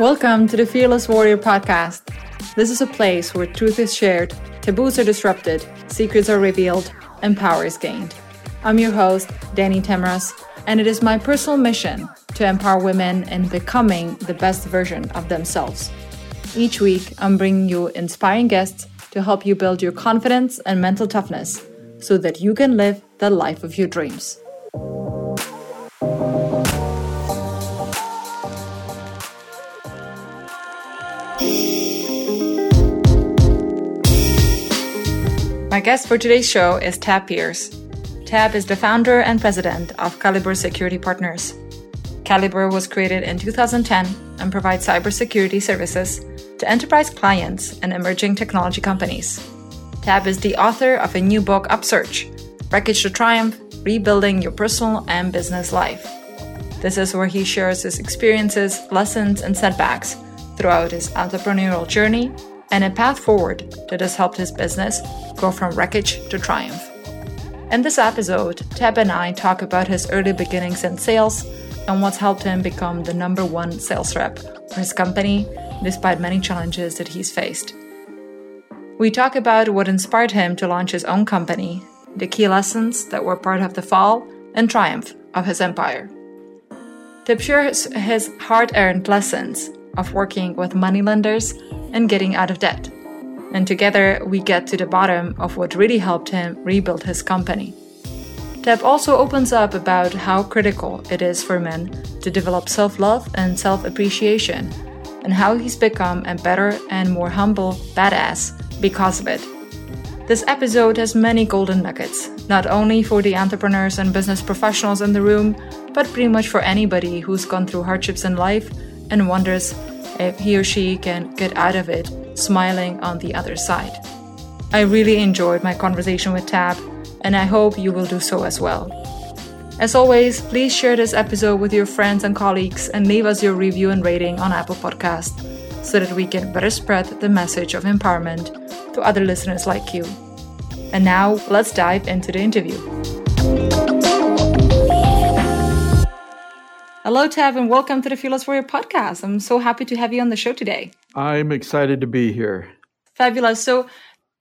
Welcome to the Fearless Warrior podcast. This is a place where truth is shared, taboos are disrupted, secrets are revealed, and power is gained. I'm your host, Danny Temras, and it is my personal mission to empower women in becoming the best version of themselves. Each week, I'm bringing you inspiring guests to help you build your confidence and mental toughness so that you can live the life of your dreams. My guest for today's show is Tab Pierce. Tab is the founder and president of Caliber Security Partners. Caliber was created in 2010 and provides cybersecurity services to enterprise clients and emerging technology companies. Tab is the author of a new book, Upsurge Wreckage to Triumph Rebuilding Your Personal and Business Life. This is where he shares his experiences, lessons, and setbacks throughout his entrepreneurial journey and a path forward that has helped his business go from wreckage to triumph. In this episode, Tab and I talk about his early beginnings in sales and what's helped him become the number one sales rep for his company despite many challenges that he's faced. We talk about what inspired him to launch his own company, the key lessons that were part of the fall and triumph of his empire. Tab shares his hard earned lessons of working with moneylenders and getting out of debt. And together we get to the bottom of what really helped him rebuild his company. Tab also opens up about how critical it is for men to develop self love and self appreciation, and how he's become a better and more humble badass because of it. This episode has many golden nuggets, not only for the entrepreneurs and business professionals in the room, but pretty much for anybody who's gone through hardships in life and wonders if he or she can get out of it smiling on the other side. I really enjoyed my conversation with Tab, and I hope you will do so as well. As always, please share this episode with your friends and colleagues and leave us your review and rating on Apple Podcast so that we can better spread the message of empowerment to other listeners like you. And now, let's dive into the interview. Hello, Tab, and welcome to the Fearless Warrior podcast. I'm so happy to have you on the show today. I'm excited to be here. Fabulous. So,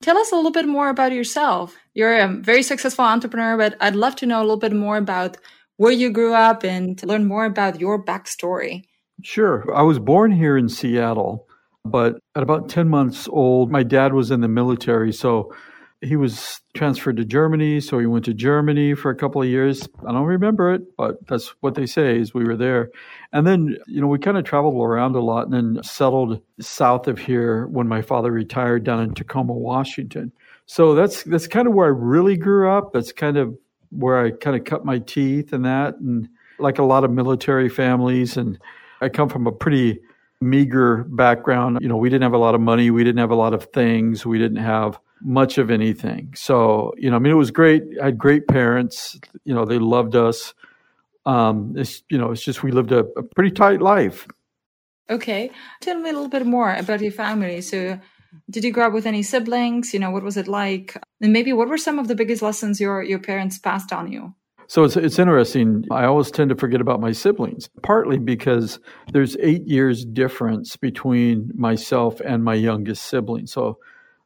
tell us a little bit more about yourself. You're a very successful entrepreneur, but I'd love to know a little bit more about where you grew up and to learn more about your backstory. Sure. I was born here in Seattle, but at about 10 months old, my dad was in the military. So he was transferred to Germany, so he went to Germany for a couple of years. I don't remember it, but that's what they say is we were there. And then, you know, we kind of traveled around a lot and then settled south of here when my father retired down in Tacoma, Washington. So that's that's kind of where I really grew up. That's kind of where I kind of cut my teeth and that and like a lot of military families and I come from a pretty meager background. You know, we didn't have a lot of money, we didn't have a lot of things, we didn't have much of anything. So, you know, I mean, it was great. I had great parents. You know, they loved us. Um, it's, you know, it's just we lived a, a pretty tight life. Okay. Tell me a little bit more about your family. So, did you grow up with any siblings? You know, what was it like? And maybe what were some of the biggest lessons your, your parents passed on you? So it's it's interesting. I always tend to forget about my siblings, partly because there's eight years difference between myself and my youngest sibling. So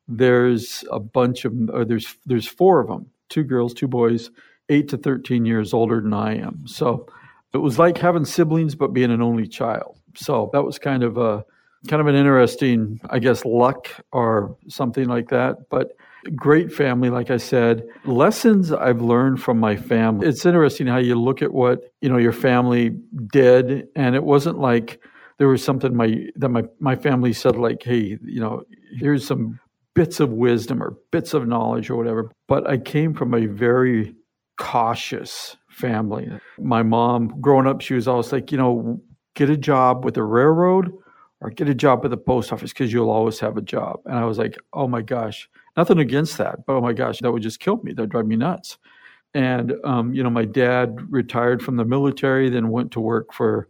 there's a bunch of or there's there's four of them two girls two boys eight to 13 years older than i am. So it was like having siblings but being an only child. So that was kind of a kind of an interesting i guess luck or something like that. But great family like i said. Lessons i've learned from my family. It's interesting how you look at what you know your family did. And it wasn't like there was something my that my my family said like hey you know here's some bits of wisdom or bits of knowledge or whatever. But I came from a very cautious family. My mom, growing up, she was always like, you know, get a job with the railroad or get a job at the post office because you'll always have a job. And I was like, oh my gosh, nothing against that, but oh my gosh, that would just kill me. That'd drive me nuts. And, um, you know, my dad retired from the military, then went to work for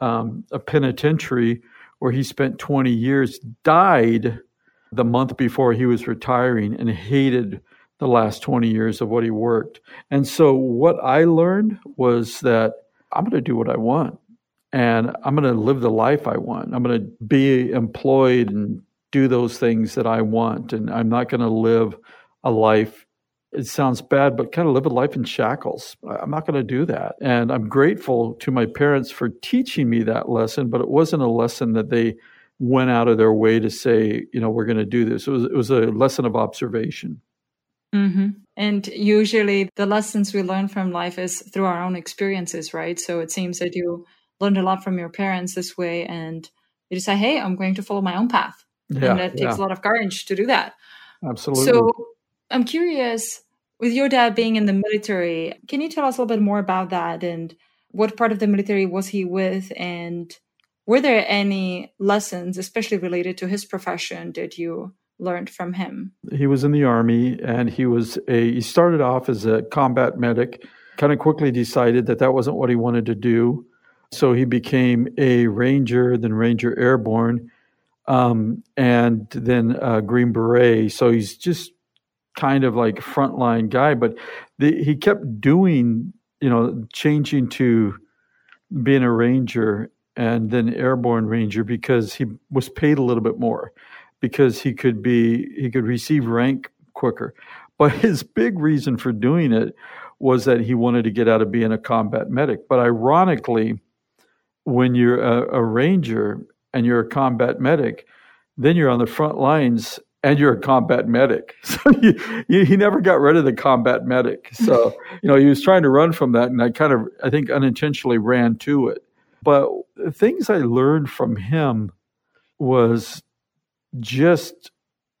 um, a penitentiary where he spent 20 years, died the month before he was retiring and hated the last 20 years of what he worked. And so what I learned was that I'm going to do what I want. and I'm going to live the life I want. I'm going to be employed and do those things that I want. And I'm not going to live a life, it sounds bad, but kind of live a life in shackles. I'm not going to do that. And I'm grateful to my parents for teaching me that lesson, but it wasn't a lesson that they went out of their way to say, you know, we're going to do this. It was, it was a lesson of observation. Mm-hmm. And usually the lessons we learn from life is through our own experiences, right? So it seems that you learned a lot from your parents this way and you decide, hey, I'm going to follow my own path. Yeah, and that takes yeah. a lot of courage to do that. Absolutely. So I'm curious, with your dad being in the military, can you tell us a little bit more about that and what part of the military was he with and were there any lessons, especially related to his profession, that you learned from him? He was in the army and he was a he started off as a combat medic, kind of quickly decided that that wasn't what he wanted to do. So he became a ranger, then ranger airborne, um, and then a Green Beret. So he's just kind of like frontline guy, but the, he kept doing, you know, changing to being a ranger and then airborne ranger because he was paid a little bit more because he could be he could receive rank quicker. But his big reason for doing it was that he wanted to get out of being a combat medic. But ironically, when you're a, a ranger and you're a combat medic, then you're on the front lines and you're a combat medic. So you, you, he never got rid of the combat medic. So, you know, he was trying to run from that. And I kind of, I think, unintentionally ran to it. But the things I learned from him was just,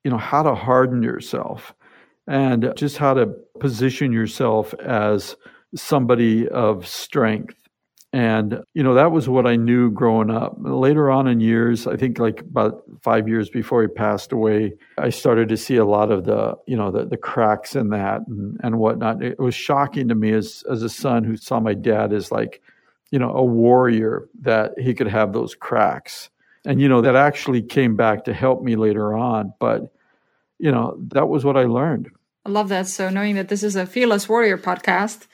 you know, how to harden yourself and just how to position yourself as somebody of strength and, you know, that was what I knew growing up. Later on in years, I think like about five years before he passed away, I started to see a lot of the, you know, the, the cracks in that and, and whatnot. It was shocking to me as, as a son who saw my dad as like, you know, a warrior that he could have those cracks. And, you know, that actually came back to help me later on. But, you know, that was what I learned. I love that. So knowing that this is a Fearless Warrior podcast,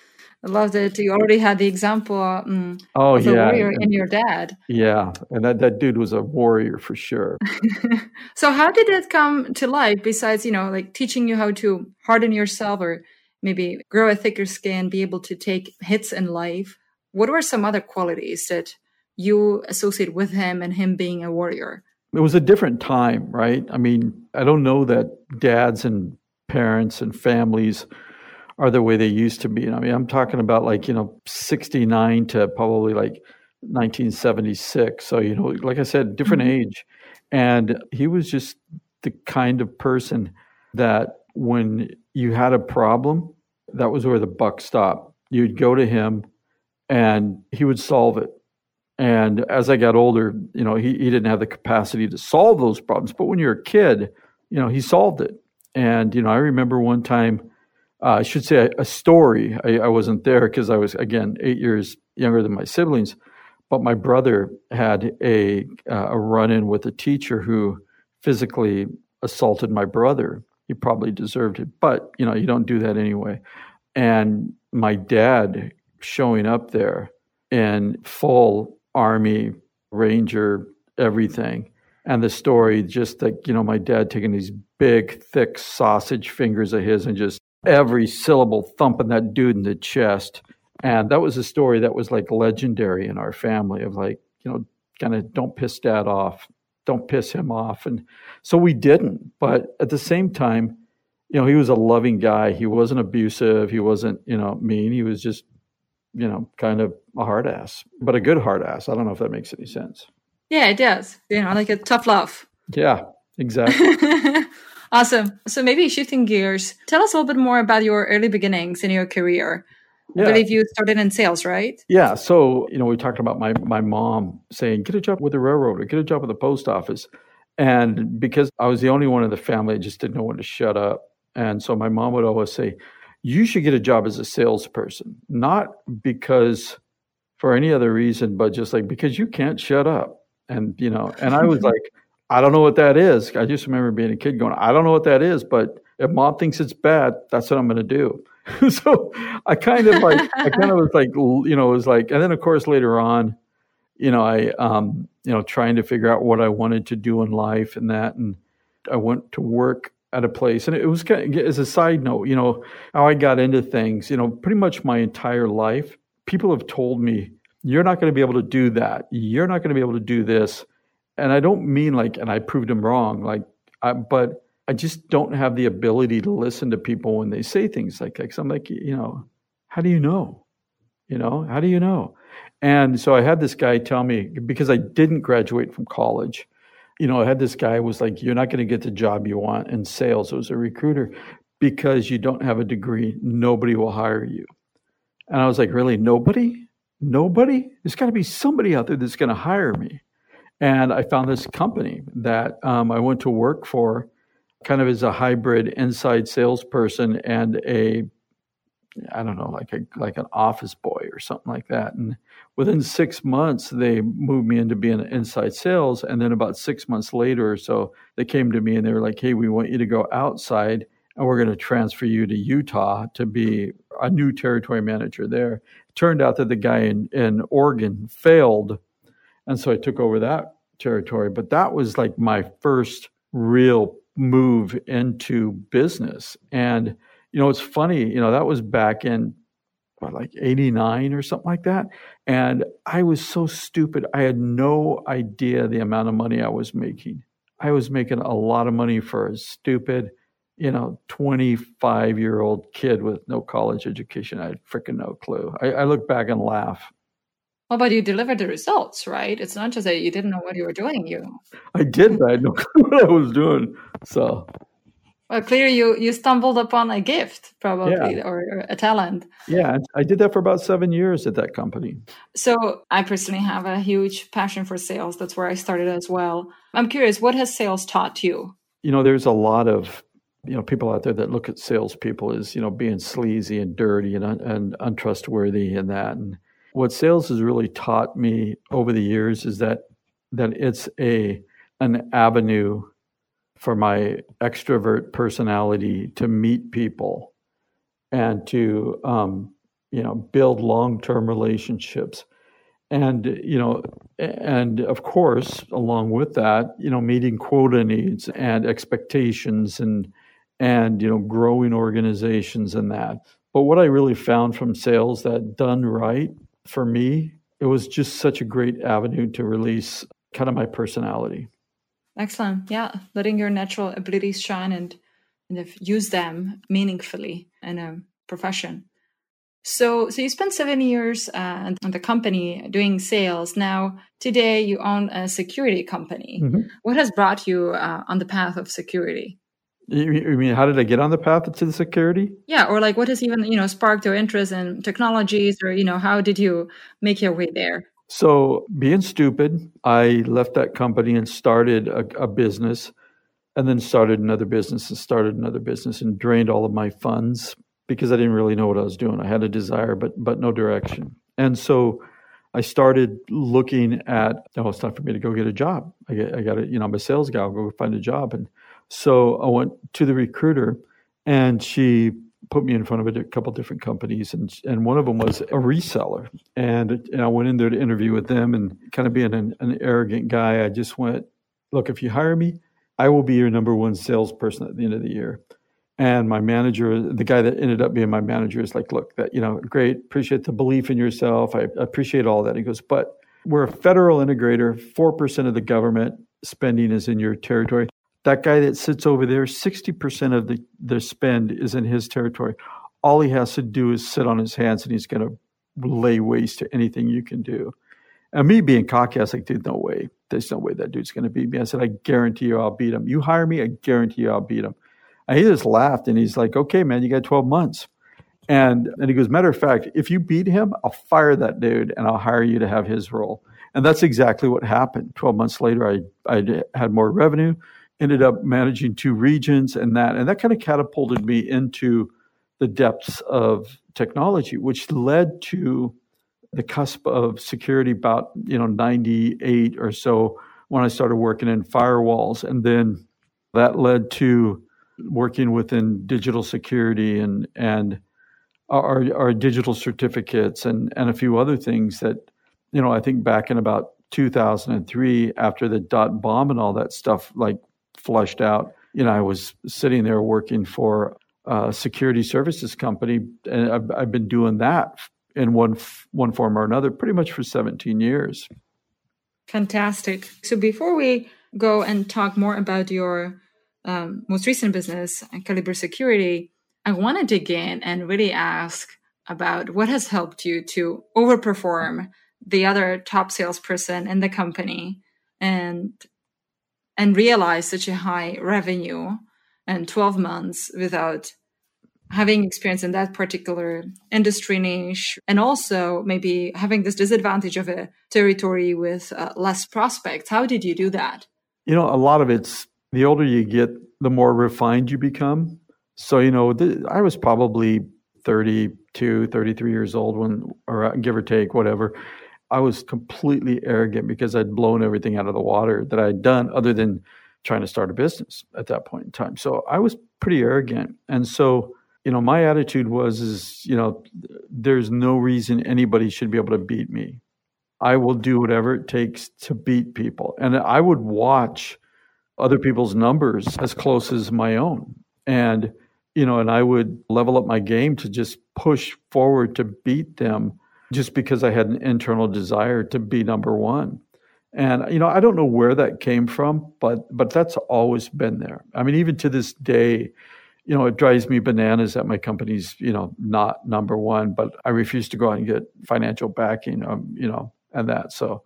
I love that you already had the example um, oh, of the yeah. warrior in your dad. Yeah, and that, that dude was a warrior for sure. so how did it come to life besides, you know, like teaching you how to harden yourself or maybe grow a thicker skin, be able to take hits in life? What were some other qualities that you associate with him and him being a warrior? It was a different time, right? I mean, I don't know that dads and parents and families – are the way they used to be. I mean, I'm talking about like, you know, 69 to probably like 1976. So, you know, like I said, different mm-hmm. age. And he was just the kind of person that when you had a problem, that was where the buck stopped. You'd go to him and he would solve it. And as I got older, you know, he, he didn't have the capacity to solve those problems. But when you're a kid, you know, he solved it. And, you know, I remember one time uh, I should say a, a story. I, I, wasn't there because I was again eight years younger than my siblings, but my brother had a uh, a run in with a teacher who physically assaulted my brother. He probably deserved it, but you know you don't do that anyway. And my dad showing up there in full army ranger everything and the story just like you know my dad taking these big thick sausage fingers of his and just every syllable thumping that dude in the chest. And that was a story that was like legendary in our family of like, you know, kind of don't piss dad off, don't piss him off. And so we didn't. But at the same time, you know, he was a loving guy. He wasn't abusive. He wasn't, you know, mean. He was just, you know, kind of a hard ass, but a good hard ass. I don't know if that makes any sense. Yeah, it does. You know, like a tough love. Yeah, exactly. Awesome. So maybe shifting gears, tell us a little bit more about your early beginnings in your career. Yeah. I believe you started in sales, right? Yeah. So, you know, we talked about my my mom saying, get a job with the railroad or get a job with the post office. And because I was the only one in the family, I just didn't know when to shut up. And so my mom would always say, you should get a job as a salesperson, not because for any other reason, but just like because you can't shut up. And, you know, and I was like, I don't know what that is. I just remember being a kid going, I don't know what that is, but if mom thinks it's bad, that's what I'm going to do. so I kind of like, I kind of was like, you know, it was like, and then of course later on, you know, I, um, you know, trying to figure out what I wanted to do in life and that. And I went to work at a place. And it was kind of, as a side note, you know, how I got into things, you know, pretty much my entire life, people have told me, you're not going to be able to do that. You're not going to be able to do this. And I don't mean like, and I proved them wrong, like, I, but I just don't have the ability to listen to people when they say things like that. Because I'm like, you know, how do you know? You know, how do you know? And so I had this guy tell me because I didn't graduate from college. You know, I had this guy who was like, "You're not going to get the job you want in sales." It was a recruiter because you don't have a degree. Nobody will hire you. And I was like, "Really? Nobody? Nobody? There's got to be somebody out there that's going to hire me." And I found this company that um, I went to work for kind of as a hybrid inside salesperson and a I don't know, like a like an office boy something like that. And within six months, they moved me into being inside sales. And then about six months later or so, they came to me and they were like, "Hey, we want you to go outside, and we're going to transfer you to Utah to be a new territory manager there." It turned out that the guy in in Oregon failed, and so I took over that territory. But that was like my first real move into business. And, you know, it's funny, you know, that was back in what, like 89 or something like that. And I was so stupid. I had no idea the amount of money I was making. I was making a lot of money for a stupid, you know, 25 year old kid with no college education. I had freaking no clue. I, I look back and laugh. Well, but you delivered the results, right? It's not just that you didn't know what you were doing. You, I did, but I had no clue what I was doing. So, well, clearly you you stumbled upon a gift, probably, yeah. or, or, a talent. Yeah, I did that for about seven years at that company. So, I personally have a huge passion for sales. That's where I started as well. I'm curious, what has sales taught you? You know, there's a lot of you know people out there that look at salespeople as you know being sleazy and dirty and, and untrustworthy and that and what sales has really taught me over the years is that that it's a an avenue for my extrovert personality to meet people and to um, you know build long-term relationships and you know and of course along with that you know meeting quota needs and expectations and and you know growing organizations and that but what i really found from sales that done right for me, it was just such a great avenue to release kind of my personality. Excellent. Yeah. Letting your natural abilities shine and, and use them meaningfully in a profession. So, so you spent seven years uh, on the company doing sales. Now, today you own a security company. Mm-hmm. What has brought you uh, on the path of security? You mean how did I get on the path to the security? Yeah, or like what has even you know sparked your interest in technologies, or you know how did you make your way there? So being stupid, I left that company and started a, a business, and then started another business and started another business and drained all of my funds because I didn't really know what I was doing. I had a desire, but but no direction, and so. I started looking at, oh, it's time for me to go get a job. I, get, I got to, you know, I'm a sales guy. I'll go find a job. And so I went to the recruiter, and she put me in front of a couple different companies, and and one of them was a reseller, and, and I went in there to interview with them, and kind of being an, an arrogant guy, I just went, look, if you hire me, I will be your number one salesperson at the end of the year. And my manager, the guy that ended up being my manager, is like, look, that you know, great, appreciate the belief in yourself. I appreciate all that. He goes, but we're a federal integrator. Four percent of the government spending is in your territory. That guy that sits over there, 60% of the, the spend is in his territory. All he has to do is sit on his hands and he's going to lay waste to anything you can do. And me being cocky, I was like, dude, no way. There's no way that dude's going to beat me. I said, I guarantee you I'll beat him. You hire me, I guarantee you I'll beat him. And he just laughed and he's like, okay, man, you got 12 months. And, and he goes, matter of fact, if you beat him, I'll fire that dude and I'll hire you to have his role. And that's exactly what happened. 12 months later, I, I had more revenue ended up managing two regions and that and that kind of catapulted me into the depths of technology which led to the cusp of security about you know 98 or so when i started working in firewalls. And then that led to working within digital security and and our, our digital certificates and and a few other things that you know, I think back in about 2003, after the dot bomb and all that stuff like flushed out, you know, I was sitting there working for a security services company, and I've, I've been doing that in one one form or another pretty much for 17 years. Fantastic. So before we go and talk more about your um, most recent business, Caliber Security, I want to dig in and really ask about what has helped you to overperform the other top salesperson in the company and and realize such a high revenue in 12 months without having experience in that particular industry niche and also maybe having this disadvantage of a territory with uh, less prospects. How did you do that? You know a lot of it's the older you get the more refined you become. So you know th- i was probably 32 33 years old when or uh, give or take whatever i was completely arrogant because i'd blown everything out of the water that i'd done other than trying to start a business at that point in time so i was pretty arrogant and so you know, my attitude was is, you know, there's no reason anybody should be able to beat me. I will do whatever it takes to beat people. And I would watch other people's numbers as close as my own. And, you know, and I would level up my game to just push forward to beat them just because I had an internal desire to be number one. And you know, I don't know where that came from, but but that's always been there. I mean, even to this day, you know, it drives me bananas that my company's, you know, not number one, but I refuse to go out and get financial backing, um, you know, and that. So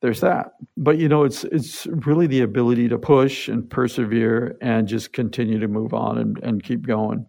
there's that. But you know, it's it's really the ability to push and persevere and just continue to move on and, and keep going.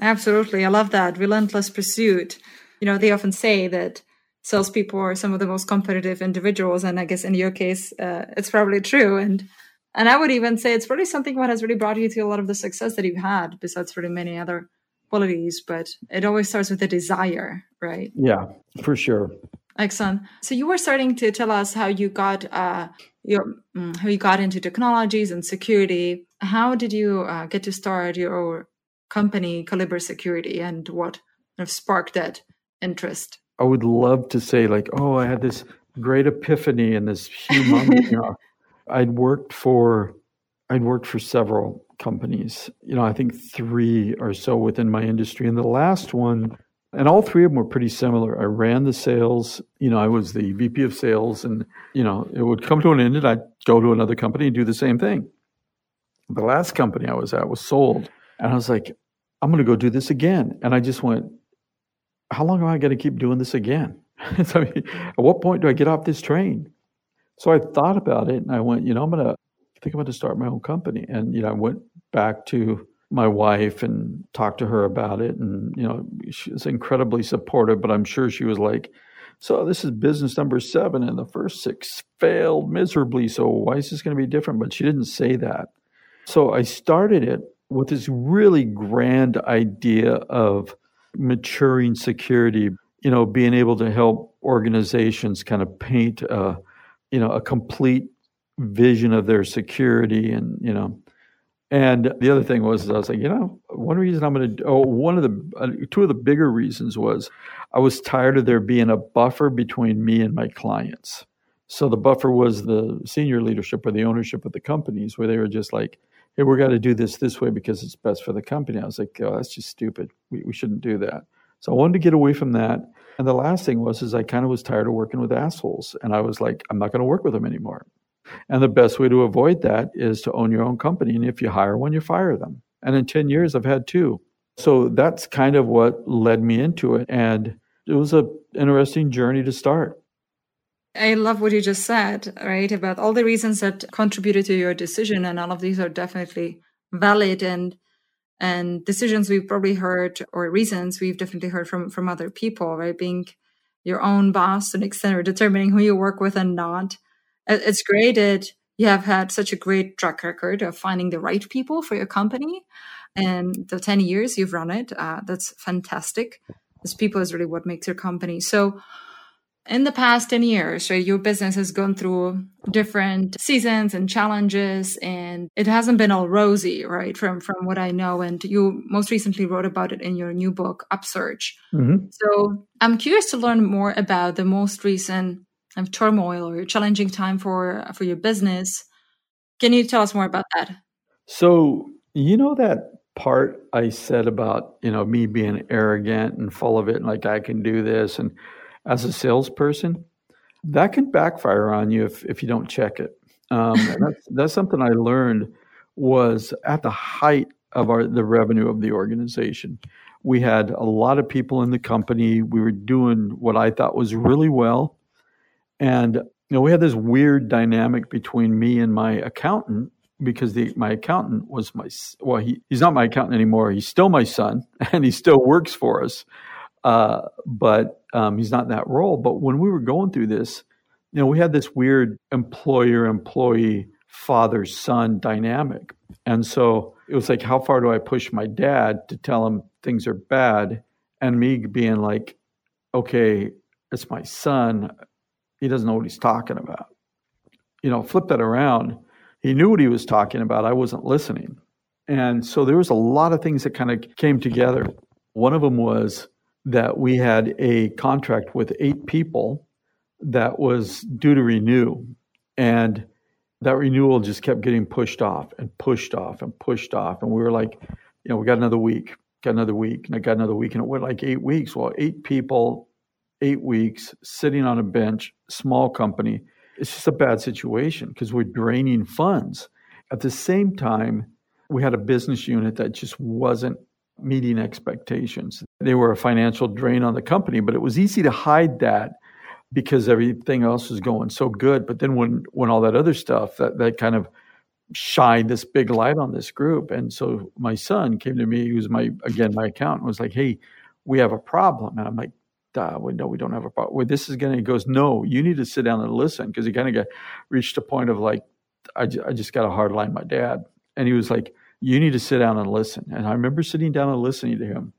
Absolutely. I love that. Relentless pursuit. You know, they often say that salespeople are some of the most competitive individuals. And I guess in your case, uh, it's probably true. And and I would even say it's really something what has really brought you to a lot of the success that you've had, besides really many other qualities. But it always starts with a desire, right? Yeah, for sure. Excellent. So you were starting to tell us how you got uh, your mm, how you got into technologies and security. How did you uh, get to start your company, Caliber Security, and what kind of sparked that interest? I would love to say like, oh, I had this great epiphany and this humongous, you know, I'd worked for I'd worked for several companies. You know, I think three or so within my industry, and the last one, and all three of them were pretty similar. I ran the sales. You know, I was the VP of sales, and you know, it would come to an end, and I'd go to another company and do the same thing. The last company I was at was sold, and I was like, I'm going to go do this again, and I just went, how long am I going to keep doing this again? I mean, at what point do I get off this train? So I thought about it and I went, you know, I'm going to think I'm going to start my own company. And, you know, I went back to my wife and talked to her about it. And, you know, she was incredibly supportive, but I'm sure she was like, so this is business number seven and the first six failed miserably. So why is this going to be different? But she didn't say that. So I started it with this really grand idea of maturing security, you know, being able to help organizations kind of paint a, you know a complete vision of their security and you know and the other thing was I was like you know one reason I'm going to oh one of the uh, two of the bigger reasons was I was tired of there being a buffer between me and my clients. So the buffer was the senior leadership or the ownership of the companies where they were just like, hey, we're going to do this this way because it's best for the company. I was like, oh, that's just stupid. We, we shouldn't do that. So I wanted to get away from that. And the last thing was is I kind of was tired of working with assholes and I was like I'm not going to work with them anymore. And the best way to avoid that is to own your own company and if you hire one you fire them. And in 10 years I've had two. So that's kind of what led me into it and it was a interesting journey to start. I love what you just said, right? About all the reasons that contributed to your decision and all of these are definitely valid and and decisions we've probably heard or reasons we've definitely heard from from other people right? Being your own boss to an extent or determining who you work with and not. It's great that you have had such a great track record of finding the right people for your company and the 10 years you've run it uh, that's fantastic. Because people is really what makes your company. So in the past 10 years, right, your business has gone through different seasons and challenges and it hasn't been all rosy, right? From from what I know. And you most recently wrote about it in your new book, Upsurge. Mm-hmm. So I'm curious to learn more about the most recent of turmoil or challenging time for for your business. Can you tell us more about that? So, you know that part I said about, you know, me being arrogant and full of it and like I can do this and as a salesperson, that can backfire on you if if you don't check it. Um, that's that's something I learned was at the height of our the revenue of the organization. We had a lot of people in the company. We were doing what I thought was really well. And you know, we had this weird dynamic between me and my accountant because the my accountant was my well, he, he's not my accountant anymore. He's still my son, and he still works for us. Uh, but um, he's not in that role. But when we were going through this, you know, we had this weird employer employee father son dynamic. And so it was like, how far do I push my dad to tell him things are bad? And me being like, okay, it's my son. He doesn't know what he's talking about. You know, flip that around. He knew what he was talking about. I wasn't listening. And so there was a lot of things that kind of came together. One of them was that we had a contract with eight people that was due to renew. And that renewal just kept getting pushed off and pushed off and pushed off. And we were like, you know, we got another week, got another week, and I got another week. And it went like eight weeks. Well, eight people, eight weeks, sitting on a bench, small company. It's just a bad situation because we're draining funds. At the same time, we had a business unit that just wasn't meeting expectations. They were a financial drain on the company, but it was easy to hide that because everything else was going so good. But then when when all that other stuff that that kind of shined this big light on this group, and so my son came to me, who's my again my accountant, was like, "Hey, we have a problem," and I'm like. Duh, we, no, we don't have a problem. Well, this is going to, he goes, no, you need to sit down and listen. Cause he kind of got reached a point of like, I, I just got a hard line my dad. And he was like, you need to sit down and listen. And I remember sitting down and listening to him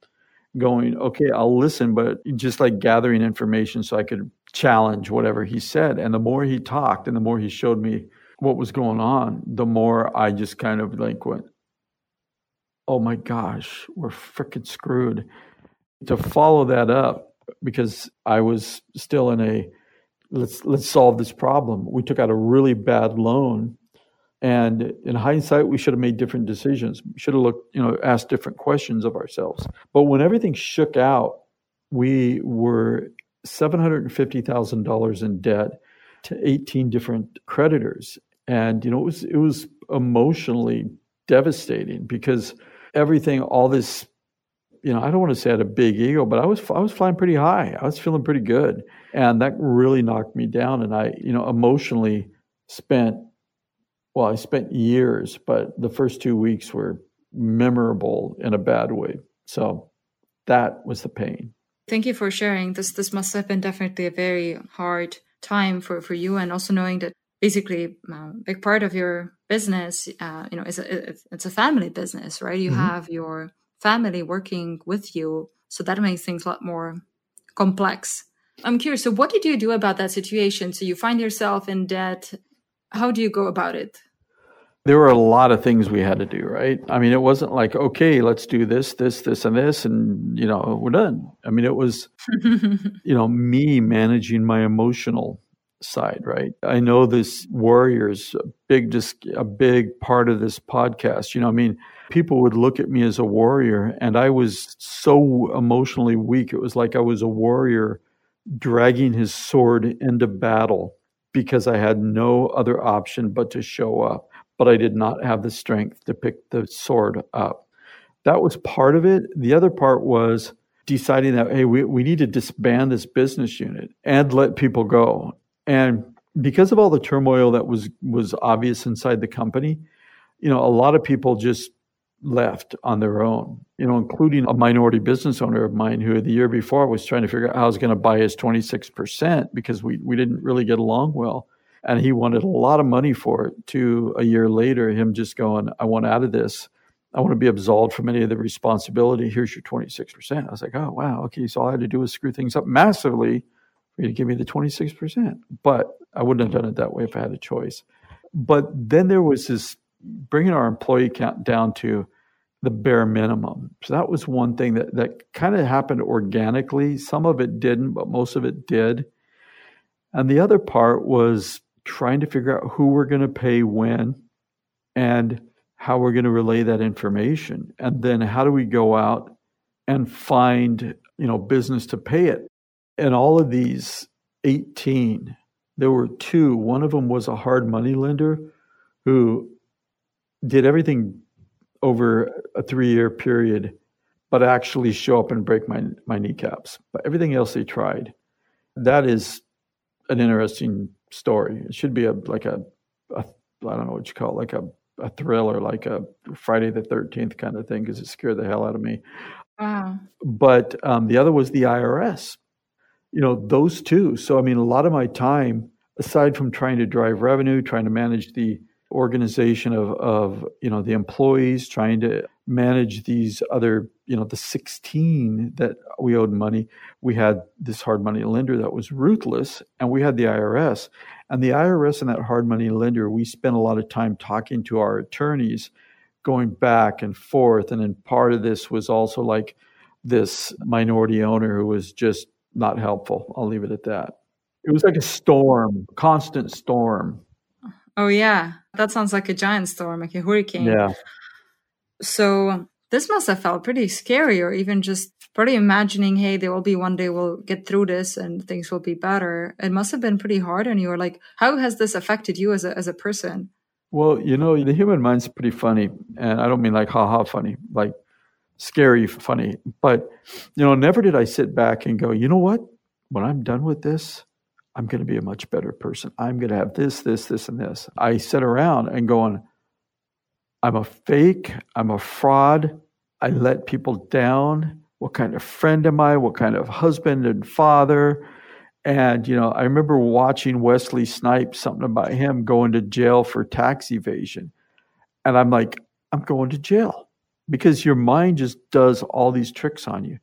going, okay, I'll listen, but just like gathering information so I could challenge whatever he said. And the more he talked and the more he showed me what was going on, the more I just kind of like went, oh my gosh, we're freaking screwed. To follow that up, because I was still in a let's let's solve this problem. We took out a really bad loan and in hindsight, we should have made different decisions. We should have looked, you know, asked different questions of ourselves. But when everything shook out, we were $750,000 in debt to 18 different creditors. And, you know, it was, it was emotionally devastating because everything, all this, you know, I don't want to say I had a big ego, but I was, I was flying pretty high. I was feeling pretty good. And that really knocked me down. And I, you know, emotionally spent well, I spent years, but the first two weeks were memorable in a bad way. So that was the pain. Thank you for sharing. This this must have been definitely a very hard time for, for you, and also knowing that basically a uh, big part of your business, uh, you know, is a, it's a family business, right? You mm-hmm. have your family working with you, so that makes things a lot more complex. I'm curious. So, what did you do about that situation? So, you find yourself in debt. How do you go about it? There were a lot of things we had to do, right? I mean, it wasn't like, okay, let's do this, this, this, and this, and, you know, we're done. I mean, it was, you know, me managing my emotional side, right? I know this warrior's a big, just a big part of this podcast. You know, I mean, people would look at me as a warrior, and I was so emotionally weak. It was like I was a warrior dragging his sword into battle because I had no other option but to show up but I did not have the strength to pick the sword up. That was part of it. The other part was deciding that, hey, we, we need to disband this business unit and let people go. And because of all the turmoil that was was obvious inside the company, you know, a lot of people just left on their own, you know, including a minority business owner of mine who the year before was trying to figure out how I was going to buy his 26% because we, we didn't really get along well and he wanted a lot of money for it. To a year later, him just going, "I want out of this. I want to be absolved from any of the responsibility. Here's your 26%." I was like, "Oh wow, okay." So all I had to do was screw things up massively for you to give me the 26%. But I wouldn't have done it that way if I had a choice. But then there was this bringing our employee count down to the bare minimum. So that was one thing that that kind of happened organically. Some of it didn't, but most of it did And the other part was trying to figure out who we're going to pay when and how we're going to relay that information. And then how do we go out and find, you know, business to pay it. And all of these 18, there were two. One of them was a hard money lender who did everything over a three year period, but actually show up and break my, my kneecaps. But everything else they tried. That is an interesting story. It should be a like a, a I don't know what you call it, like a, a thriller, like a Friday the 13th kind of thing, because it scared the hell out of me. Wow. But um, the other was the IRS. You know, those two. So, I mean, a lot of my time, aside from trying to drive revenue, trying to manage the organization of, of you know the employees trying to manage these other you know the 16 that we owed money we had this hard money lender that was ruthless and we had the irs and the irs and that hard money lender we spent a lot of time talking to our attorneys going back and forth and then part of this was also like this minority owner who was just not helpful. I'll leave it at that. It was like a storm constant storm. Oh yeah, that sounds like a giant storm, like a hurricane. Yeah. So this must have felt pretty scary, or even just probably imagining, hey, there will be one day we'll get through this and things will be better. It must have been pretty hard on you. Or like, how has this affected you as a as a person? Well, you know, the human mind's pretty funny, and I don't mean like ha ha funny, like scary funny. But you know, never did I sit back and go, you know what? When I'm done with this, I'm going to be a much better person. I'm going to have this, this, this, and this. I sit around and going, I'm a fake. I'm a fraud. I let people down. What kind of friend am I? What kind of husband and father? And, you know, I remember watching Wesley Snipes, something about him going to jail for tax evasion. And I'm like, I'm going to jail because your mind just does all these tricks on you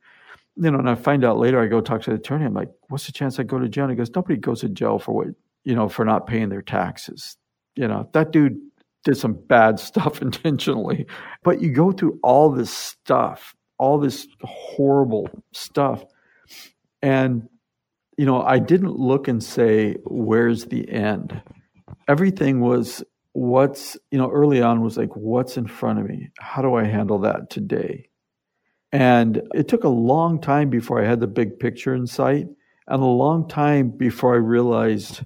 you know, and I find out later, I go talk to the attorney. I'm like, what's the chance I go to jail? And he goes, nobody goes to jail for what, you know, for not paying their taxes. You know, that dude did some bad stuff intentionally. But you go through all this stuff, all this horrible stuff. And, you know, I didn't look and say, where's the end? Everything was what's, you know, early on was like, what's in front of me? How do I handle that today? And it took a long time before I had the big picture in sight, and a long time before I realized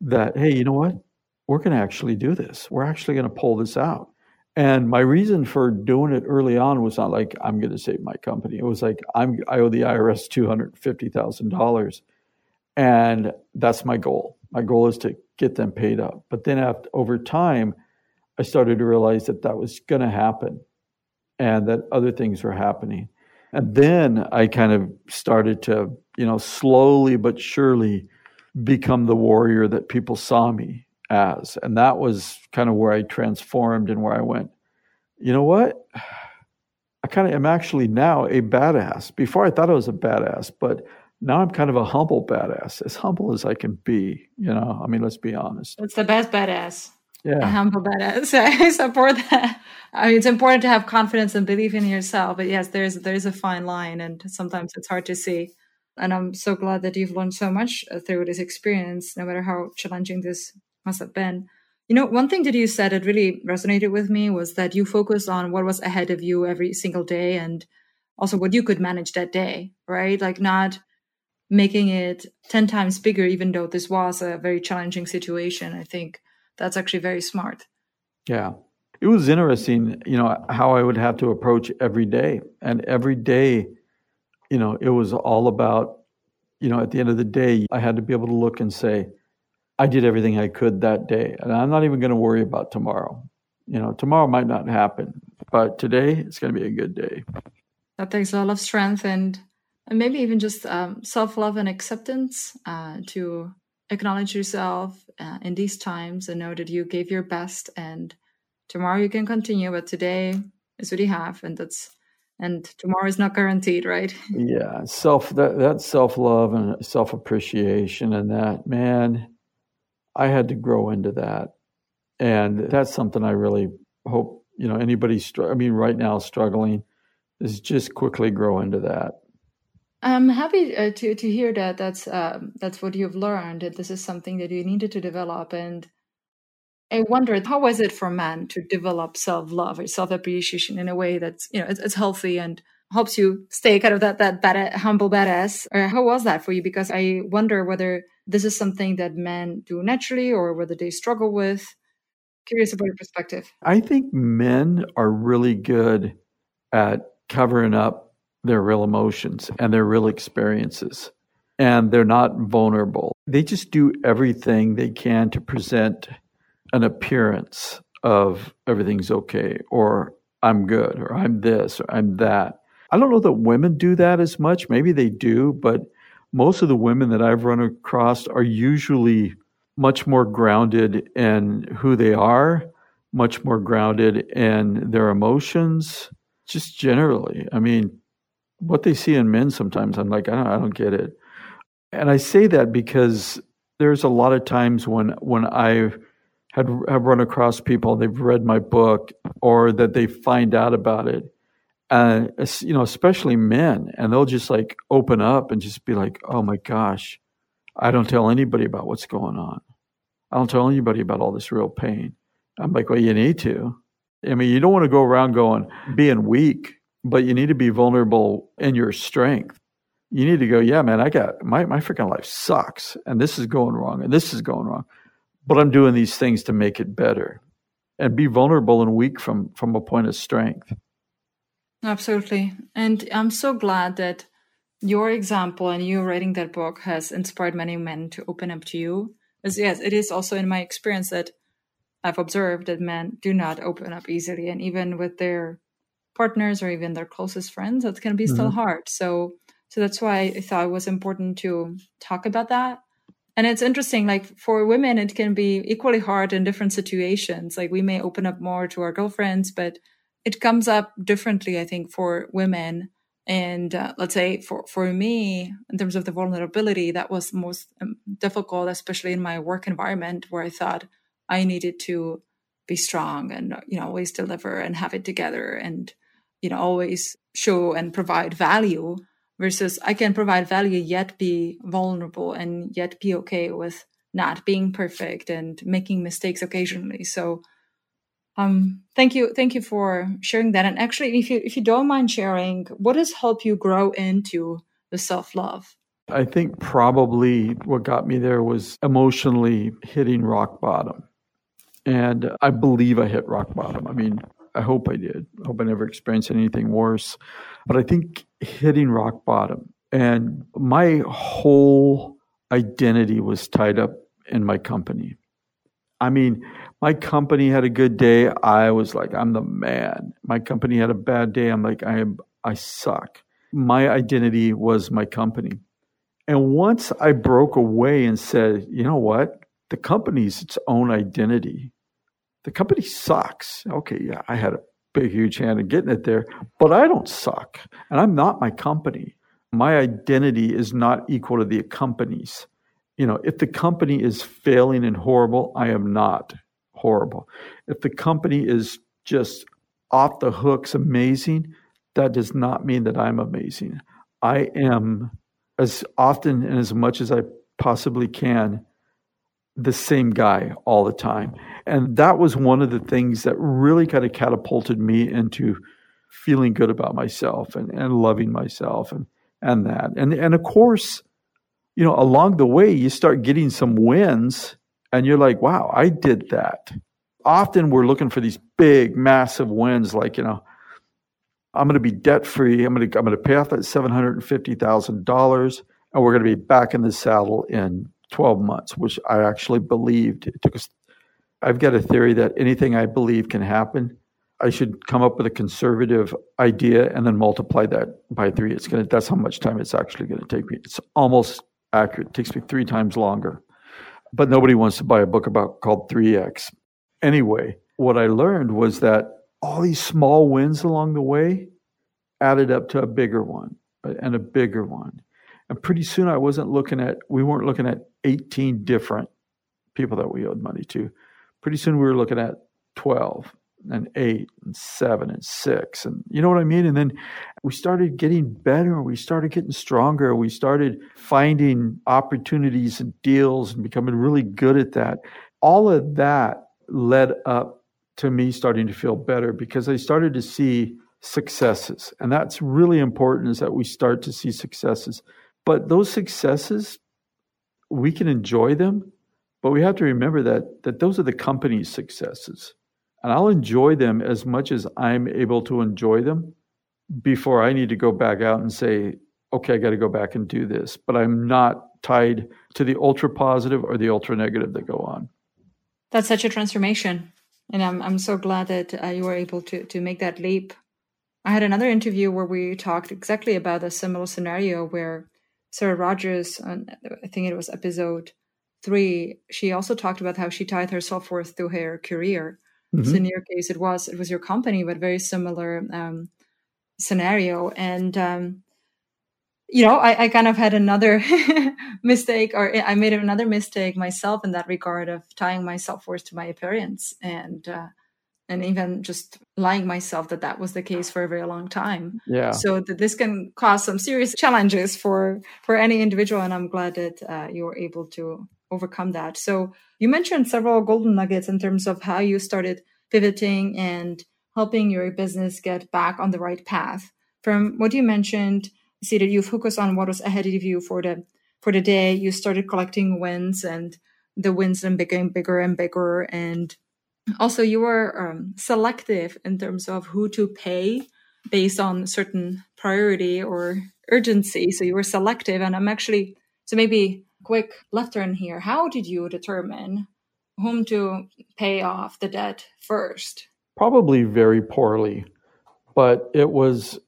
that, hey, you know what? We're going to actually do this. We're actually going to pull this out. And my reason for doing it early on was not like I'm going to save my company. It was like I'm I owe the IRS two hundred fifty thousand dollars, and that's my goal. My goal is to get them paid up. But then after, over time, I started to realize that that was going to happen, and that other things were happening. And then I kind of started to, you know, slowly but surely become the warrior that people saw me as. And that was kind of where I transformed and where I went, you know what? I kind of am actually now a badass. Before I thought I was a badass, but now I'm kind of a humble badass, as humble as I can be. You know, I mean, let's be honest. It's the best badass yeah. a humble badass. I support that. I mean, it's important to have confidence and belief in yourself, but yes, there's there's a fine line, and sometimes it's hard to see. And I'm so glad that you've learned so much uh, through this experience, no matter how challenging this must have been. You know, one thing that you said that really resonated with me was that you focused on what was ahead of you every single day and also what you could manage that day, right? Like not making it 10 times bigger, even though this was a very challenging situation. I think that's actually very smart. Yeah. It was interesting, you know, how I would have to approach every day. And every day, you know, it was all about, you know, at the end of the day, I had to be able to look and say, I did everything I could that day. And I'm not even going to worry about tomorrow. You know, tomorrow might not happen, but today it's going to be a good day. That takes a lot of strength and, and maybe even just um, self love and acceptance uh, to acknowledge yourself uh, in these times and know that you gave your best and tomorrow you can continue but today is what you have and that's and tomorrow is not guaranteed right yeah self that that self-love and self-appreciation and that man i had to grow into that. And that's something i really hope you know anybody str- i mean right now struggling is just quickly grow into that. I'm happy uh, to to hear that that's um, that's what you've learned and this is something that you needed to develop. And I wondered how was it for men to develop self love or self appreciation in a way that's you know it's, it's, healthy and helps you stay kind of that that bad, humble badass? Or how was that for you? Because I wonder whether this is something that men do naturally or whether they struggle with curious about your perspective I think men are really good at covering up their real emotions and their real experiences. And they're not vulnerable. They just do everything they can to present an appearance of everything's okay, or I'm good, or I'm this, or I'm that. I don't know that women do that as much. Maybe they do, but most of the women that I've run across are usually much more grounded in who they are, much more grounded in their emotions, just generally. I mean, what they see in men sometimes i'm like i don't, I don't get it and i say that because there's a lot of times when when i had have run across people they've read my book or that they find out about it uh, you know especially men and they'll just like open up and just be like oh my gosh i don't tell anybody about what's going on i don't tell anybody about all this real pain i'm like well you need to i mean you don't want to go around going being weak but you need to be vulnerable in your strength. You need to go, yeah, man, I got my, my freaking life sucks and this is going wrong and this is going wrong. But I'm doing these things to make it better. And be vulnerable and weak from from a point of strength. Absolutely. And I'm so glad that your example and you writing that book has inspired many men to open up to you. As yes, it is also in my experience that I've observed that men do not open up easily. And even with their partners or even their closest friends that can be mm-hmm. still hard so so that's why i thought it was important to talk about that and it's interesting like for women it can be equally hard in different situations like we may open up more to our girlfriends but it comes up differently i think for women. And uh, let's say for for me in terms of the vulnerability that was most um, difficult especially in my work environment where i thought i needed to be strong and you know always deliver and have it together and you know always show and provide value versus i can provide value yet be vulnerable and yet be okay with not being perfect and making mistakes occasionally. So um thank you thank you for sharing that and actually if you if you don't mind sharing what has helped you grow into the self-love i think probably what got me there was emotionally hitting rock bottom and i believe i hit rock bottom i mean I hope I did. I hope I never experienced anything worse. But I think hitting rock bottom and my whole identity was tied up in my company. I mean, my company had a good day. I was like, I'm the man. My company had a bad day. I'm like, I I suck. My identity was my company. And once I broke away and said, you know what? The company's its own identity the company sucks. Okay, yeah, I had a big, huge hand in getting it there, but I don't suck. And I'm not my company. My identity is not equal to the company's. You know, if the company is failing and horrible, I am not horrible. If the company is just off the hooks amazing, that does not mean that I'm amazing. I am as often and as much as I possibly can the same guy all the time. And that was one of the things that really kind of catapulted me into feeling good about myself and, and loving myself and, and that. And, and of course, you know, along the way, you start getting some wins and you're like, wow, I did that. Often we're looking for these big, massive wins, like, you know, I'm going to be debt free. I'm going to, I'm going to pay off that $750,000 and we're going to be back in the saddle in 12 months, which I actually believed. It took us, I've got a theory that anything I believe can happen. I should come up with a conservative idea and then multiply that by three. It's gonna that's how much time it's actually gonna take me. It's almost accurate. It takes me three times longer. But nobody wants to buy a book about called 3X. Anyway, what I learned was that all these small wins along the way added up to a bigger one uh, and a bigger one. And pretty soon I wasn't looking at, we weren't looking at 18 different people that we owed money to. Pretty soon we were looking at 12. And eight and seven and six. And you know what I mean? And then we started getting better. We started getting stronger. We started finding opportunities and deals and becoming really good at that. All of that led up to me starting to feel better because I started to see successes. And that's really important is that we start to see successes. But those successes, we can enjoy them, but we have to remember that that those are the company's successes. And I'll enjoy them as much as I'm able to enjoy them before I need to go back out and say, okay, I got to go back and do this. But I'm not tied to the ultra positive or the ultra negative that go on. That's such a transformation. And I'm, I'm so glad that uh, you were able to, to make that leap I had another interview where we talked exactly about a similar scenario where Sarah Rogers, on, I think it was episode three, she also talked about how she tied her self worth to her career. Mm-hmm. So in your case, it was it was your company, but very similar um, scenario. And um, you know, I, I, kind of had another mistake, or I made another mistake myself in that regard of tying my self worth to my appearance, and uh, and even just lying myself that that was the case for a very long time yeah so that this can cause some serious challenges for for any individual and i'm glad that uh, you were able to overcome that. So you mentioned several golden nuggets in terms of how you started pivoting and helping your business get back on the right path. From what you mentioned see that you focus on what was ahead of you for the for the day. You started collecting wins and the wins then became bigger and bigger. And also you were um, selective in terms of who to pay based on certain priority or urgency. So you were selective and i'm actually so maybe quick left turn here. How did you determine whom to pay off the debt first? Probably very poorly but it was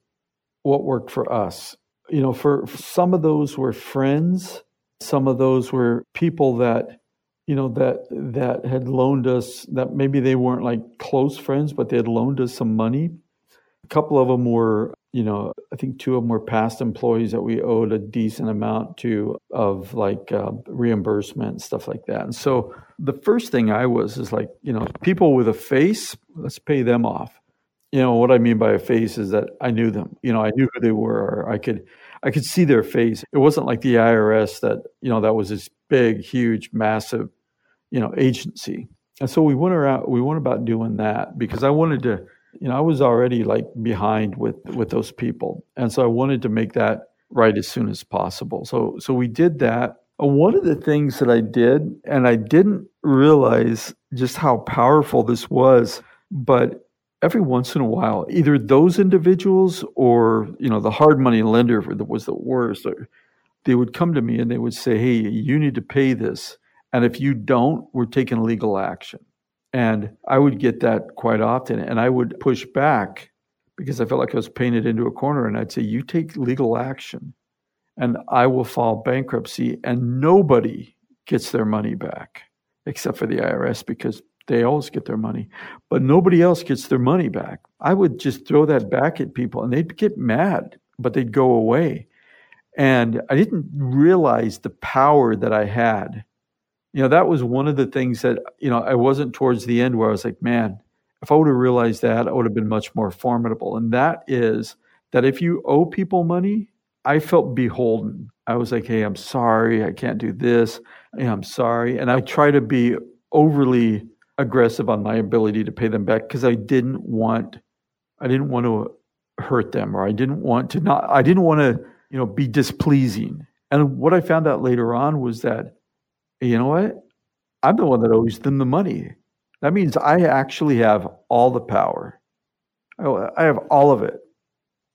what worked for us. You know for some of those were friends some of those were people that you know that that had loaned us that maybe they weren't like close friends but they had loaned us some money. A couple of them were you know i think two of them were past employees that we owed a decent amount to of like uh, reimbursement stuff like that. And so the first thing i was is like you know people with a face let's pay them off. You know what i mean by a face is that i knew them. You know i knew who they were. Or i could i could see their face. It wasn't like the irs that you know that was this big huge massive you know, agency. And so we went around, we went about doing that because I wanted to, you know, I was already like behind with with those people, and so I wanted to make that right as soon as possible. So so we did that. Uh, one of the things that I did, and I didn't realize just how powerful this was, but every once in a while, either those individuals or you know the hard money lender was the worst. They would come to me and they would say, "Hey, you need to pay this." And if you don't, we're taking legal action. And I would get that quite often. And I would push back because I felt like I was painted into a corner. And I'd say, You take legal action and I will file bankruptcy. And nobody gets their money back except for the IRS because they always get their money. But nobody else gets their money back. I would just throw that back at people and they'd get mad, but they'd go away. And I didn't realize the power that I had you know, that was one of the things that, you know, I wasn't towards the end where I was like, man, if I would have realized that, I would have been much more formidable. And that is that if you owe people money, I felt beholden. I was like, hey, I'm sorry, I can't do this. Hey, I'm sorry. And I try to be overly aggressive on my ability to pay them back because I didn't want I didn't want to hurt them or I didn't want to not I didn't want to, you know, be displeasing. And what I found out later on was that you know what? I'm the one that owes them the money. That means I actually have all the power. I have all of it.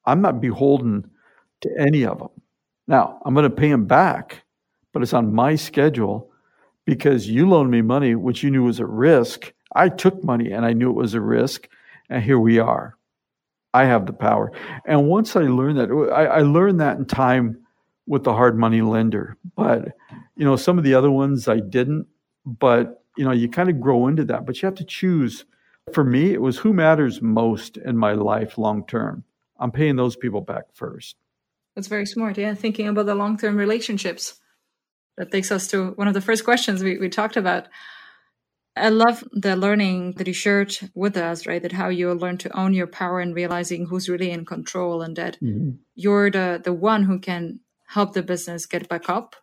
I'm not beholden to any of them. Now, I'm going to pay them back, but it's on my schedule because you loaned me money, which you knew was a risk. I took money and I knew it was a risk, and here we are. I have the power. And once I learned that, I, I learned that in time with the hard money lender. But you know, some of the other ones I didn't. But you know, you kind of grow into that. But you have to choose. For me, it was who matters most in my life long term. I'm paying those people back first. That's very smart. Yeah, thinking about the long term relationships. That takes us to one of the first questions we, we talked about. I love the learning that you shared with us, right? That how you learn to own your power and realizing who's really in control and that mm-hmm. you're the, the one who can help the business get back up.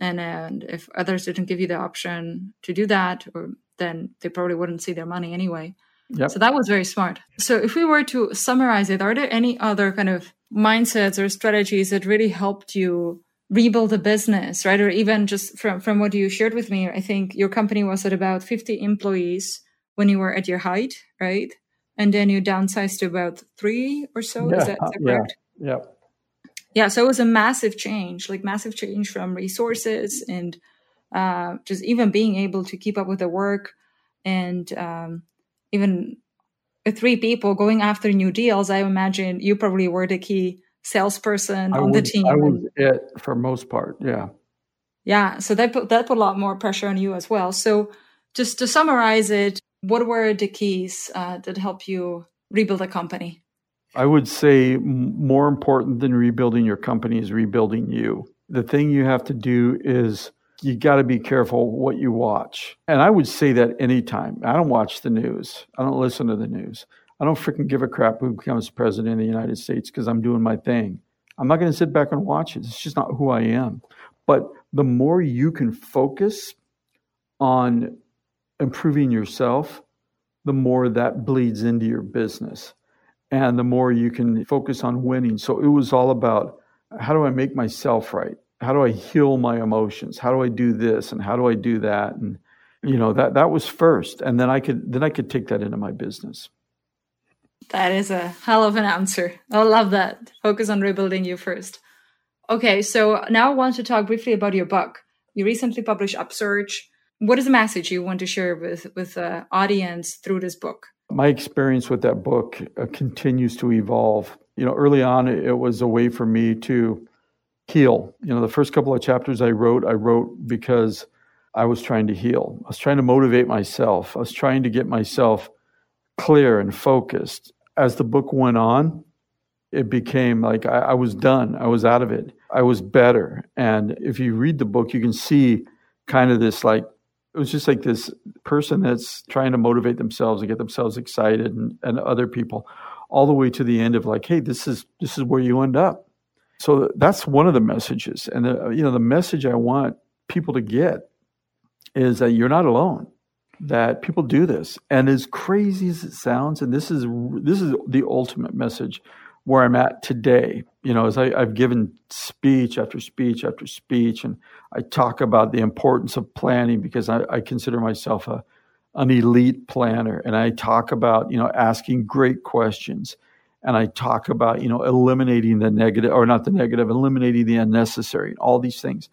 And, and if others didn't give you the option to do that, or then they probably wouldn't see their money anyway. Yep. So that was very smart. So if we were to summarize it, are there any other kind of mindsets or strategies that really helped you rebuild a business, right? Or even just from, from what you shared with me, I think your company was at about 50 employees when you were at your height, right? And then you downsized to about three or so. Yeah, is, that, is that correct? Yeah. yeah. Yeah. So it was a massive change, like massive change from resources and uh, just even being able to keep up with the work and um, even three people going after new deals. I imagine you probably were the key salesperson I on was, the team. I was it for most part. Yeah. Yeah. So that put that put a lot more pressure on you as well. So just to summarize it, what were the keys uh, that help you rebuild a company? I would say more important than rebuilding your company is rebuilding you. The thing you have to do is you got to be careful what you watch. And I would say that anytime. I don't watch the news. I don't listen to the news. I don't freaking give a crap who becomes president of the United States because I'm doing my thing. I'm not going to sit back and watch it. It's just not who I am. But the more you can focus on improving yourself, the more that bleeds into your business. And the more you can focus on winning. So it was all about how do I make myself right? How do I heal my emotions? How do I do this and how do I do that? And you know, that that was first. And then I could then I could take that into my business. That is a hell of an answer. I love that. Focus on rebuilding you first. Okay, so now I want to talk briefly about your book. You recently published Upsurge. What is the message you want to share with with the audience through this book? My experience with that book uh, continues to evolve. You know, early on, it was a way for me to heal. You know, the first couple of chapters I wrote, I wrote because I was trying to heal. I was trying to motivate myself. I was trying to get myself clear and focused as the book went on, it became like I, I, was done. I was out of it. I was better. And if you read the book, you can see kind of this like, it was just like this person that's trying to motivate themselves and get themselves excited and, and other people all the way to the end of like, hey, this is this is where you end up. So that's one of the messages. And the, you know, the message I want people to get is that you're not alone that people do this and as crazy as it sounds and this is this is the ultimate message where i'm at today you know as I, i've given speech after speech after speech and i talk about the importance of planning because i, I consider myself a an elite planner and i talk about you know asking great questions and i talk about you know eliminating the negative or not the negative eliminating the unnecessary all these things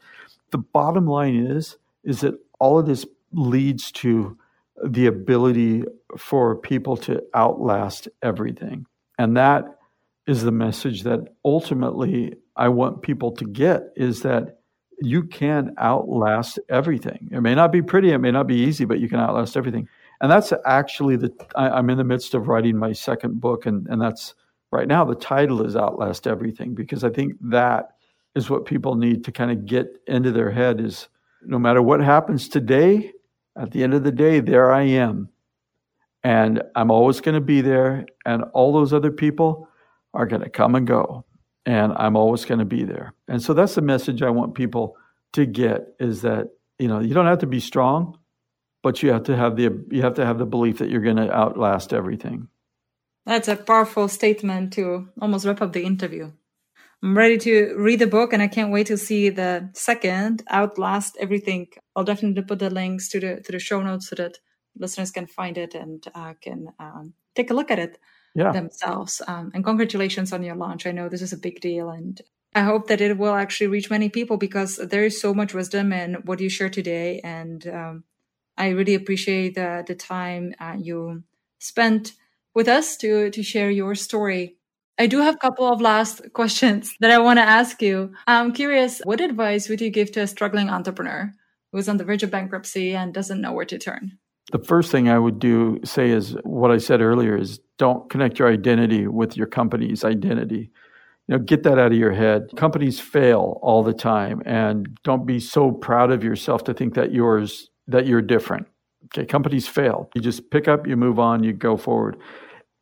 the bottom line is is that all of this leads to the ability for people to outlast everything. And that is the message that ultimately I want people to get is that you can outlast everything. It may not be pretty, it may not be easy, but you can outlast everything. And that's actually the, I, am in the midst of writing my second book, and, and that's right now the title is Outlast Everything, because I think that is what people need to kind of get into their head is no matter what happens today, at the end of the day, there I am. And I'm always going to be there. And all those other people are going to come and go. And I'm always going to be there. And so that's the message I want people to get is that, you know, you don't have to be strong, but you have to have the you have to have the belief that you're going to outlast everything. That's a powerful statement to almost wrap up the interview. I'm ready to read the book and I can't wait to see the second Outlast Everything. I'll definitely put the links to the to the show notes so that listeners can find it and uh, can um, take a look at it yeah. themselves. Um, and congratulations on your launch. I know this is a big deal and I hope that it will actually reach many people because there is so much wisdom in what you share today. And um, I really appreciate the, the time uh, you spent with us to, to share your story I do have a couple of last questions that I want to ask you. I'm curious, what advice would you give to a struggling entrepreneur who's on the verge of bankruptcy and doesn't know where to turn? The first thing I would do say is what I said earlier is don't connect your identity with your company's identity. You know, get that out of your head. Companies fail all the time and don't be so proud of yourself to think that yours that you're different Okay, companies fail. You just pick up, you move on, you go forward.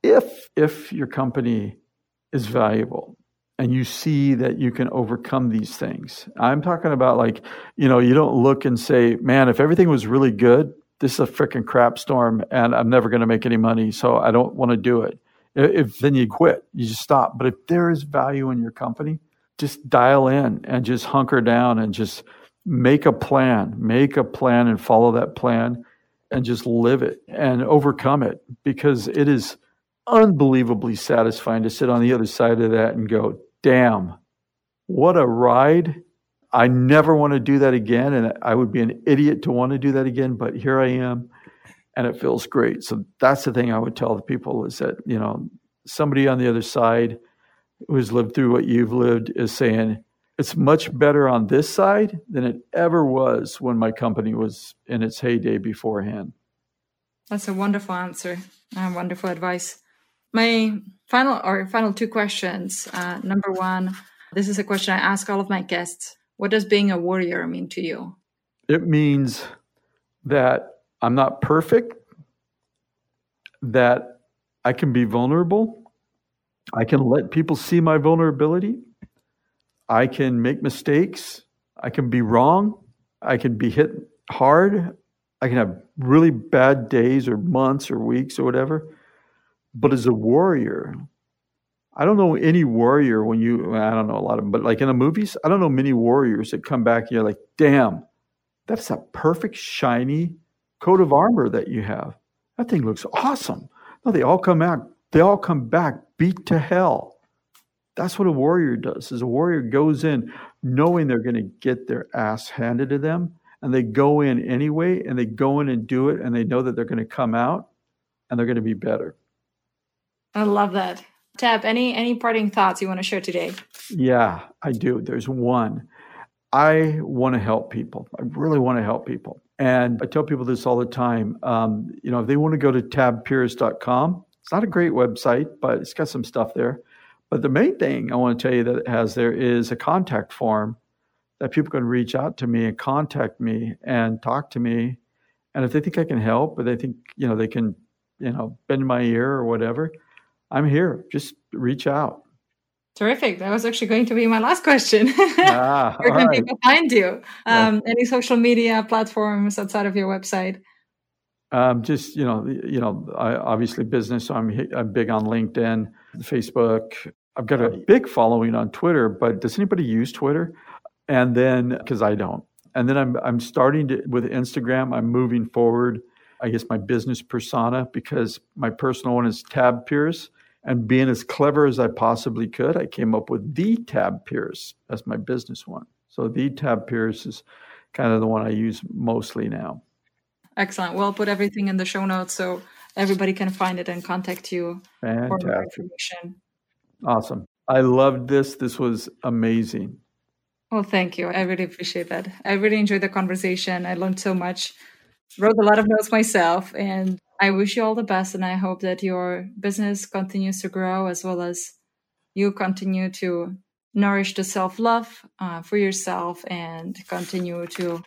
If if your company is valuable and you see that you can overcome these things. I'm talking about like, you know, you don't look and say, "Man, if everything was really good, this is a freaking crap storm and I'm never going to make any money, so I don't want to do it." If then you quit, you just stop. But if there is value in your company, just dial in and just hunker down and just make a plan, make a plan and follow that plan and just live it and overcome it because it is unbelievably satisfying to sit on the other side of that and go, damn, what a ride. I never want to do that again. And I would be an idiot to want to do that again, but here I am and it feels great. So that's the thing I would tell the people is that, you know, somebody on the other side who's lived through what you've lived is saying, it's much better on this side than it ever was when my company was in its heyday beforehand. That's a wonderful answer and wonderful advice. My final or final two questions. Uh, number one, this is a question I ask all of my guests. What does being a warrior mean to you? It means that I'm not perfect, that I can be vulnerable, I can let people see my vulnerability, I can make mistakes. I can be wrong. I can be hit hard. I can have really bad days or months or weeks or whatever. But as a warrior, I don't know any warrior when you, I don't know a lot of them, but like in the movies, I don't know many warriors that come back and you're like, damn, that's a perfect, shiny coat of armor that you have. That thing looks awesome. No, they all come out, they all come back beat to hell. That's what a warrior does. Is a warrior goes in knowing they're going to get their ass handed to them and they go in anyway and they go in and do it and they know that they're going to come out and they're going to be better. I love that. Tab, any any parting thoughts you want to share today? Yeah, I do. There's one. I want to help people. I really want to help people. And I tell people this all the time. Um, you know, if they want to go to tabpierce.com, it's not a great website, but it's got some stuff there. But the main thing I want to tell you that it has there is a contact form that people can reach out to me and contact me and talk to me. And if they think I can help or they think, you know, they can, you know, bend my ear or whatever, I'm here. Just reach out. Terrific. That was actually going to be my last question. Ah, Where can right. people find you? Um, yeah. Any social media platforms outside of your website? Um, just you know, you know, I, obviously business. So I'm I'm big on LinkedIn, Facebook. I've got a big following on Twitter, but does anybody use Twitter? And then because I don't, and then I'm I'm starting to with Instagram. I'm moving forward. I guess my business persona because my personal one is Tab Pierce. And being as clever as I possibly could, I came up with the Tab Pierce as my business one. So the Tab Pierce is kind of the one I use mostly now. Excellent. We'll put everything in the show notes so everybody can find it and contact you Fantastic. for more information. Awesome. I loved this. This was amazing. Well, thank you. I really appreciate that. I really enjoyed the conversation. I learned so much. Wrote a lot of notes myself, and I wish you all the best. And I hope that your business continues to grow as well as you continue to nourish the self love uh, for yourself and continue to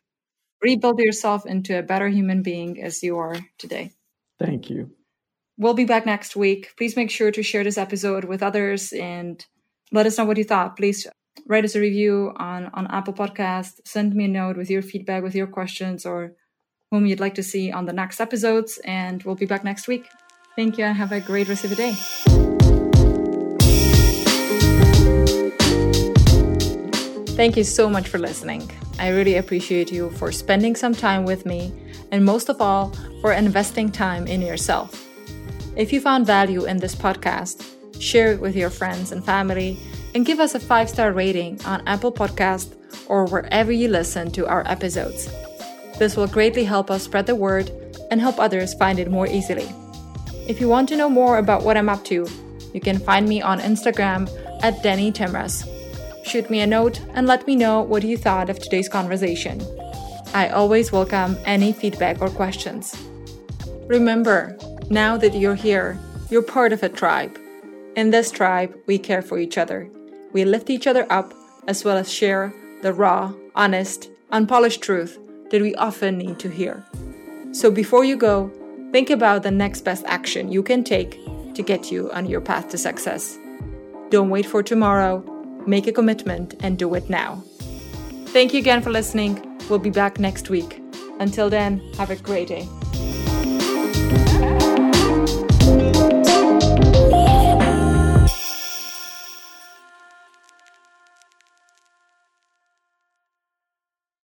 rebuild yourself into a better human being as you are today. Thank you. We'll be back next week. Please make sure to share this episode with others and let us know what you thought. Please write us a review on, on Apple Podcast. Send me a note with your feedback, with your questions, or whom you'd like to see on the next episodes. And we'll be back next week. Thank you and have a great rest of the day. Thank you so much for listening. I really appreciate you for spending some time with me and most of all, for investing time in yourself. If you found value in this podcast, share it with your friends and family, and give us a five star rating on Apple Podcast or wherever you listen to our episodes. This will greatly help us spread the word and help others find it more easily. If you want to know more about what I'm up to, you can find me on Instagram at Denny Timras. Shoot me a note and let me know what you thought of today's conversation. I always welcome any feedback or questions. Remember, now that you're here, you're part of a tribe. In this tribe, we care for each other. We lift each other up as well as share the raw, honest, unpolished truth that we often need to hear. So before you go, think about the next best action you can take to get you on your path to success. Don't wait for tomorrow, make a commitment and do it now. Thank you again for listening. We'll be back next week. Until then, have a great day.